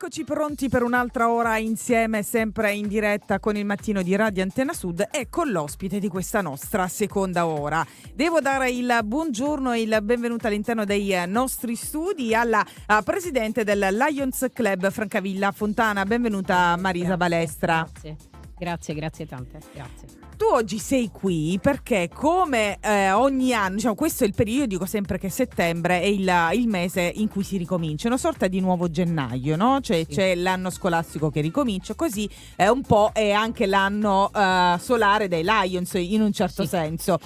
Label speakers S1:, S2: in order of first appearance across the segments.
S1: Eccoci pronti per un'altra ora insieme, sempre in diretta con il mattino di Radio Antena Sud e con l'ospite di questa nostra seconda ora. Devo dare il buongiorno e il benvenuto all'interno dei nostri studi alla presidente del Lions Club Francavilla Fontana. Benvenuta Marisa
S2: grazie,
S1: Balestra.
S2: Grazie, grazie, grazie tante. Grazie.
S1: Tu oggi sei qui perché come eh, ogni anno, diciamo questo è il periodo, io dico sempre che settembre è il, il, mese in cui si ricomincia, una sorta di nuovo gennaio, no? Cioè sì. c'è l'anno scolastico che ricomincia, così è un po' è anche l'anno uh, solare dei Lions in un certo sì. senso.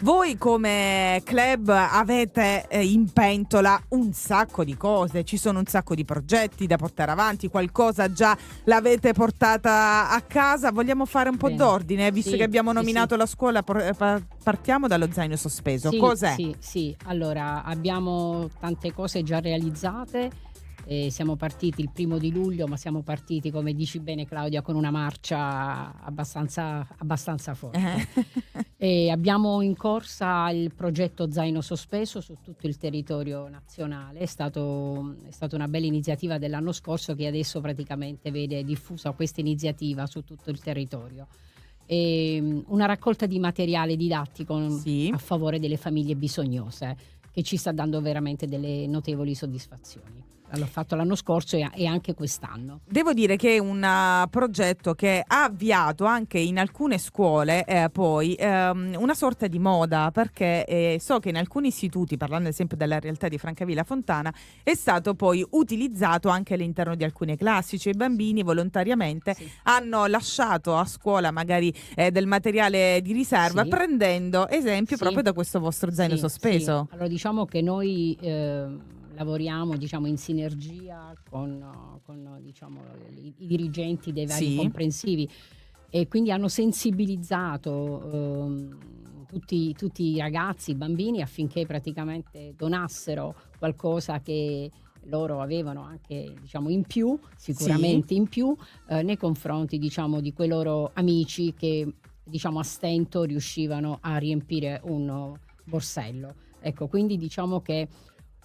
S1: Voi come club avete eh, in pentola un sacco di cose, ci sono un sacco di progetti da portare avanti, qualcosa già l'avete portata a casa. Vogliamo fare un po' Bene. d'ordine, visto sì, che abbiamo nominato sì, la scuola, eh, partiamo dallo zaino sospeso. Cos'è?
S2: Sì, sì, allora abbiamo tante cose già realizzate eh, siamo partiti il primo di luglio, ma siamo partiti, come dici bene Claudia, con una marcia abbastanza, abbastanza forte. Eh. e abbiamo in corsa il progetto Zaino Sospeso su tutto il territorio nazionale. È, stato, è stata una bella iniziativa dell'anno scorso che adesso praticamente vede diffusa questa iniziativa su tutto il territorio. Una raccolta di materiale didattico sì. a favore delle famiglie bisognose che ci sta dando veramente delle notevoli soddisfazioni l'ho fatto l'anno scorso e, anche quest'anno.
S1: Devo dire che è un uh, progetto che ha avviato anche in alcune scuole eh, poi ehm, una sorta di moda perché eh, so che in alcuni istituti, parlando ad esempio della realtà di Francavilla Fontana, è stato poi utilizzato anche all'interno di alcune classi, cioè i bambini volontariamente sì. hanno lasciato a scuola magari eh, del materiale di riserva sì. prendendo esempio sì. proprio da questo vostro zaino sospeso.
S2: Allora diciamo che noi ehm, lavoriamo diciamo, in sinergia con, con diciamo, i, i, dirigenti dei vari sì. comprensivi e quindi hanno sensibilizzato ehm, tutti, tutti, i ragazzi, i bambini affinché praticamente donassero qualcosa che loro avevano anche diciamo, in più, sicuramente sì. in più, eh, nei confronti diciamo, di quei loro amici che diciamo, a stento riuscivano a riempire un borsello. Ecco, quindi diciamo che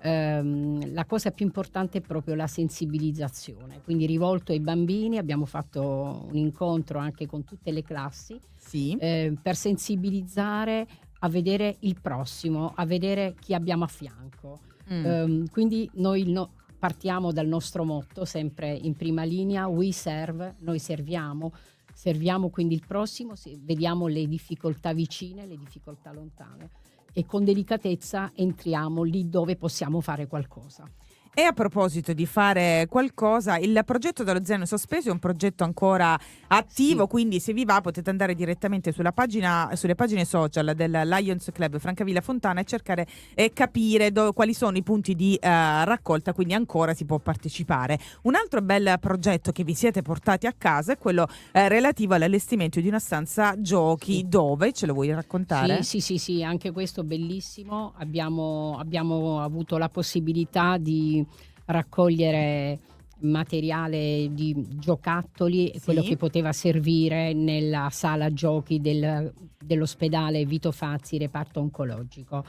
S2: ehm, la cosa più importante è proprio la sensibilizzazione, quindi rivolto ai bambini abbiamo fatto un incontro anche con tutte le classi sì. eh, per sensibilizzare a vedere il prossimo, a vedere chi abbiamo a fianco. Mm. Um, quindi noi no, partiamo dal nostro motto, sempre in prima linea, we serve, noi serviamo, serviamo quindi il prossimo, vediamo le difficoltà vicine, le difficoltà lontane e con delicatezza entriamo lì dove possiamo fare qualcosa.
S1: E a proposito di fare qualcosa, il progetto dello Zaino Sospeso è un progetto ancora attivo, sì. quindi se vi va potete andare direttamente sulla pagina, sulle pagine social del Lions Club Francavilla Fontana e cercare e capire do, quali sono i punti di uh, raccolta, quindi ancora si può partecipare. Un altro bel progetto che vi siete portati a casa è quello eh, relativo all'allestimento di una stanza giochi, sì. dove ce lo vuoi raccontare?
S2: Sì, sì, sì, sì, anche questo bellissimo. Abbiamo, abbiamo avuto la possibilità di raccogliere materiale di giocattoli, sì. quello che poteva servire nella sala giochi del, dell'ospedale Vito Fazzi, reparto oncologico.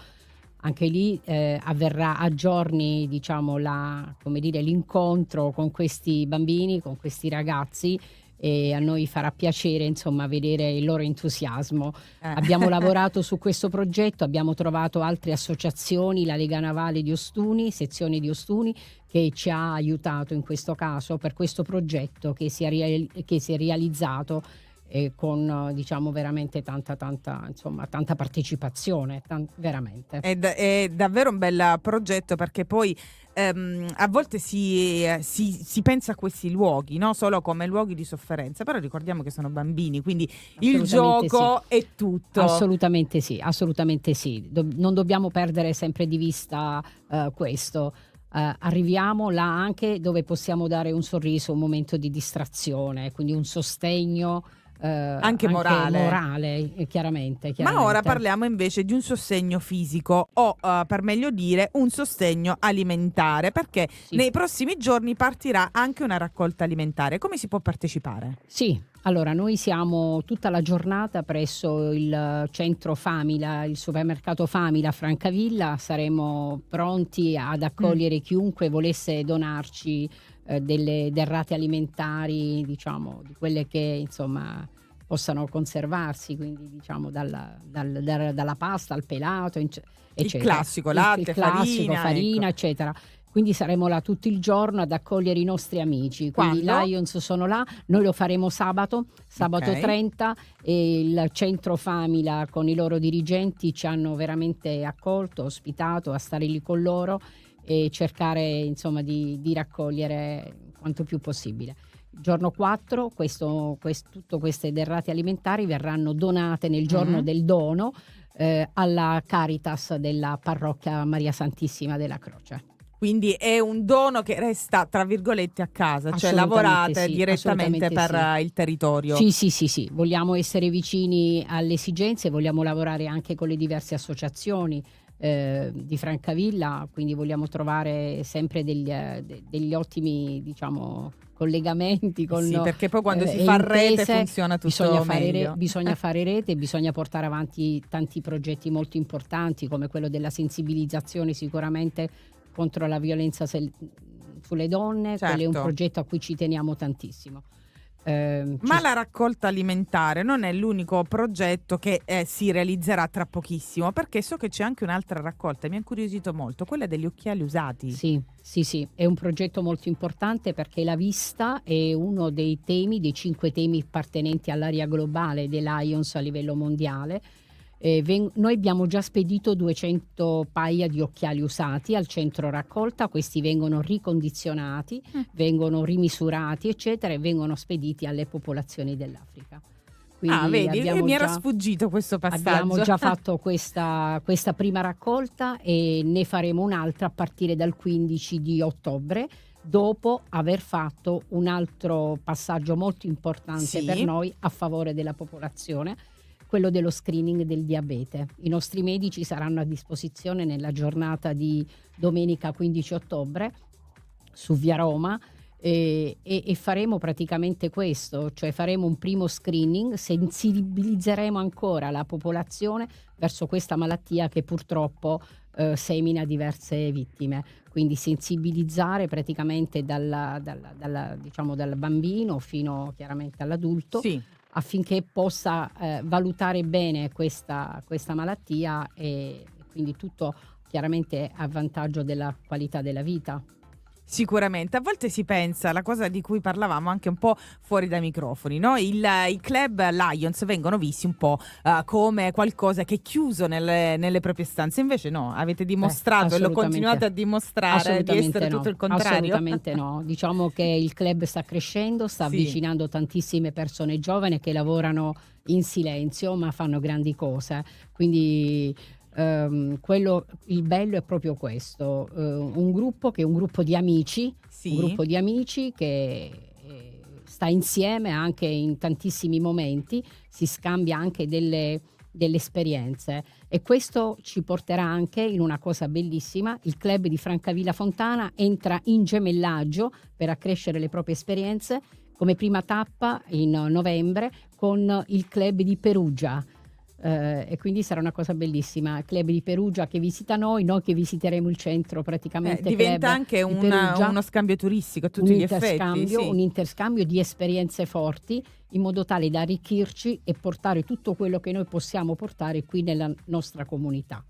S2: Anche lì eh, avverrà a giorni diciamo, la, dire, l'incontro con questi bambini, con questi ragazzi e a noi farà piacere insomma vedere il loro entusiasmo. Eh. Abbiamo lavorato su questo progetto, abbiamo trovato altre associazioni, la Lega Navale di Ostuni, sezione di Ostuni, che ci ha aiutato in questo caso per questo progetto che si è, reali- che si è realizzato eh, con diciamo veramente tanta, tanta, insomma, tanta partecipazione, tan- veramente.
S1: È, d- è, davvero un bel progetto perché poi ehm, a volte si, si, si, pensa a questi luoghi no? solo come luoghi di sofferenza, però ricordiamo che sono bambini, quindi il gioco sì. è tutto.
S2: Assolutamente sì, assolutamente sì. Do- non dobbiamo perdere sempre di vista uh, questo. Uh, arriviamo là anche dove possiamo dare un sorriso, un momento di distrazione, quindi un sostegno
S1: eh, anche, morale.
S2: morale eh, chiaramente, chiaramente,
S1: Ma ora parliamo invece di un sostegno fisico o uh, per meglio dire un sostegno alimentare perché sì. nei prossimi giorni partirà anche una raccolta alimentare. Come si può partecipare?
S2: Sì, allora, noi siamo tutta la giornata presso il centro Famila, il supermercato Famila Francavilla, saremo pronti ad accogliere mm. chiunque volesse donarci eh, delle derrate alimentari, diciamo, di quelle che insomma possano conservarsi, quindi diciamo dalla, dal, dal, dalla pasta al pelato, eccetera.
S1: Il classico, latte, il, il classico, farina,
S2: farina ecco. eccetera. Quindi saremo là tutto il giorno ad accogliere i nostri amici. Quindi Quando? i Lions sono là, noi lo faremo sabato, sabato okay. 30 e il centro Famila con i loro dirigenti ci hanno veramente accolto, ospitato a stare lì con loro e cercare insomma di, di raccogliere quanto più possibile. Giorno 4, questo, questo, tutte queste derrate alimentari verranno donate nel giorno mm-hmm. del dono eh, alla Caritas della parrocchia Maria Santissima della Croce.
S1: Quindi è un dono che resta, tra virgolette, a casa, cioè lavorate sì, direttamente per sì. il territorio.
S2: Sì, sì, sì, sì, vogliamo essere vicini alle esigenze, vogliamo lavorare anche con le diverse associazioni eh, di Francavilla, quindi vogliamo trovare sempre degli, eh, degli ottimi, diciamo, collegamenti con
S1: sì, perché poi quando eh, si fa rete funziona tutto
S2: bisogna
S1: fare,
S2: re, bisogna fare rete bisogna portare avanti tanti progetti molto importanti come quello della sensibilizzazione sicuramente contro la violenza se- sulle donne, certo. quello è un certo. progetto a cui ci teniamo tantissimo.
S1: Eh, Ma ci... la raccolta alimentare non è l'unico progetto che eh, si realizzerà tra pochissimo, perché so che c'è anche un'altra raccolta, mi ha incuriosito molto, quella degli occhiali usati.
S2: Sì, sì, sì, è un progetto molto importante perché la vista è uno dei temi, dei cinque temi appartenenti all'area globale dell'IONS a livello mondiale eh, ven- noi abbiamo già spedito 200 paia di occhiali usati al centro raccolta, questi vengono ricondizionati, mm. vengono rimisurati, eccetera, e vengono spediti alle popolazioni dell'Africa.
S1: Quindi ah, vedi, mi già, era sfuggito questo passaggio.
S2: Abbiamo già fatto questa, questa prima raccolta e ne faremo un'altra a partire dal 15 di ottobre dopo aver fatto un altro passaggio molto importante sì. per noi a favore della popolazione quello dello screening del diabete. I nostri medici saranno a disposizione nella giornata di domenica 15 ottobre su Via Roma e, e, e, faremo praticamente questo, cioè faremo un primo screening, sensibilizzeremo ancora la popolazione verso questa malattia che purtroppo eh, semina diverse vittime. Quindi sensibilizzare praticamente dalla, dalla, dalla, diciamo, dal bambino fino chiaramente all'adulto sì affinché possa eh, valutare bene questa, questa malattia e quindi tutto chiaramente a vantaggio della qualità della vita.
S1: Sicuramente, a volte si pensa, la cosa di cui parlavamo anche un po' fuori dai microfoni, no? Il, I club Lions vengono visti un po' uh, come qualcosa che è chiuso nelle, nelle, proprie stanze, invece no, avete dimostrato eh, e lo continuate a dimostrare di essere
S2: no,
S1: tutto il contrario.
S2: Assolutamente no, diciamo che il club sta crescendo, sta sì. avvicinando tantissime persone giovani che lavorano in silenzio ma fanno grandi cose, quindi Um, quello, il bello è proprio questo, uh, un gruppo che è un gruppo di amici, sì. un gruppo di amici che eh, sta insieme anche in tantissimi momenti, si scambia anche delle, delle esperienze e questo ci porterà anche in una cosa bellissima, il club di Francavilla Fontana entra in gemellaggio per accrescere le proprie esperienze come prima tappa in novembre con il club di Perugia eh, e quindi sarà una cosa bellissima. Club di Perugia che visita noi, noi che visiteremo il centro praticamente.
S1: Eh, diventa anche una, uno scambio turistico a tutti
S2: un
S1: gli effetti. Sì.
S2: Un interscambio di esperienze forti in modo tale da arricchirci e portare tutto quello che noi possiamo portare qui nella nostra comunità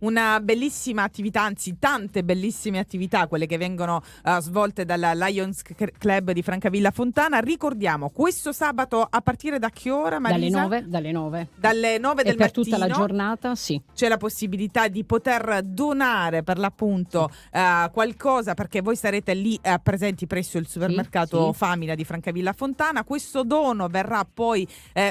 S1: una bellissima attività, anzi tante bellissime attività, quelle che vengono uh, svolte dal Lions Club di Francavilla Fontana. Ricordiamo, questo sabato a partire da che ora
S2: Marisa? Dalle 9, dalle 9.
S1: Dalle 9 del
S2: per
S1: mattino.
S2: tutta la giornata, sì.
S1: C'è la possibilità di poter donare per l'appunto uh, qualcosa perché voi sarete lì uh, presenti presso il supermercato sì, sì. Famila di Francavilla Fontana. Questo dono verrà poi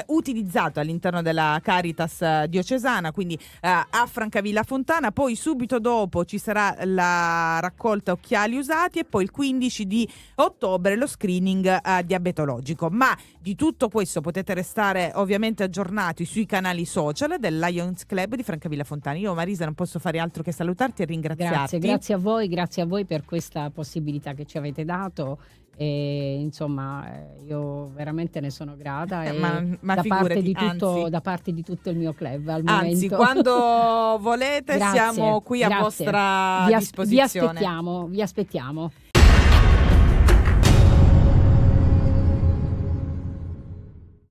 S1: utilizzato all'interno della Caritas diocesana, quindi a Francavilla Fontana Fontana, poi subito dopo ci sarà la raccolta occhiali usati e poi il 15 di ottobre lo screening eh, diabetologico. Ma di tutto questo potete restare ovviamente aggiornati sui canali social del Lions Club di Francavilla Fontana. Io Marisa non posso fare altro che salutarti e ringraziarti.
S2: Grazie, grazie a voi, grazie a voi per questa possibilità che ci avete dato e insomma eh, io veramente ne sono grata eh, ma, ma da, figurati, parte tutto, anzi, da, parte di tutto, il mio club al
S1: anzi
S2: momento.
S1: quando volete
S2: grazie,
S1: siamo qui grazie. a vostra
S2: vi
S1: disposizione
S2: vi aspettiamo vi aspettiamo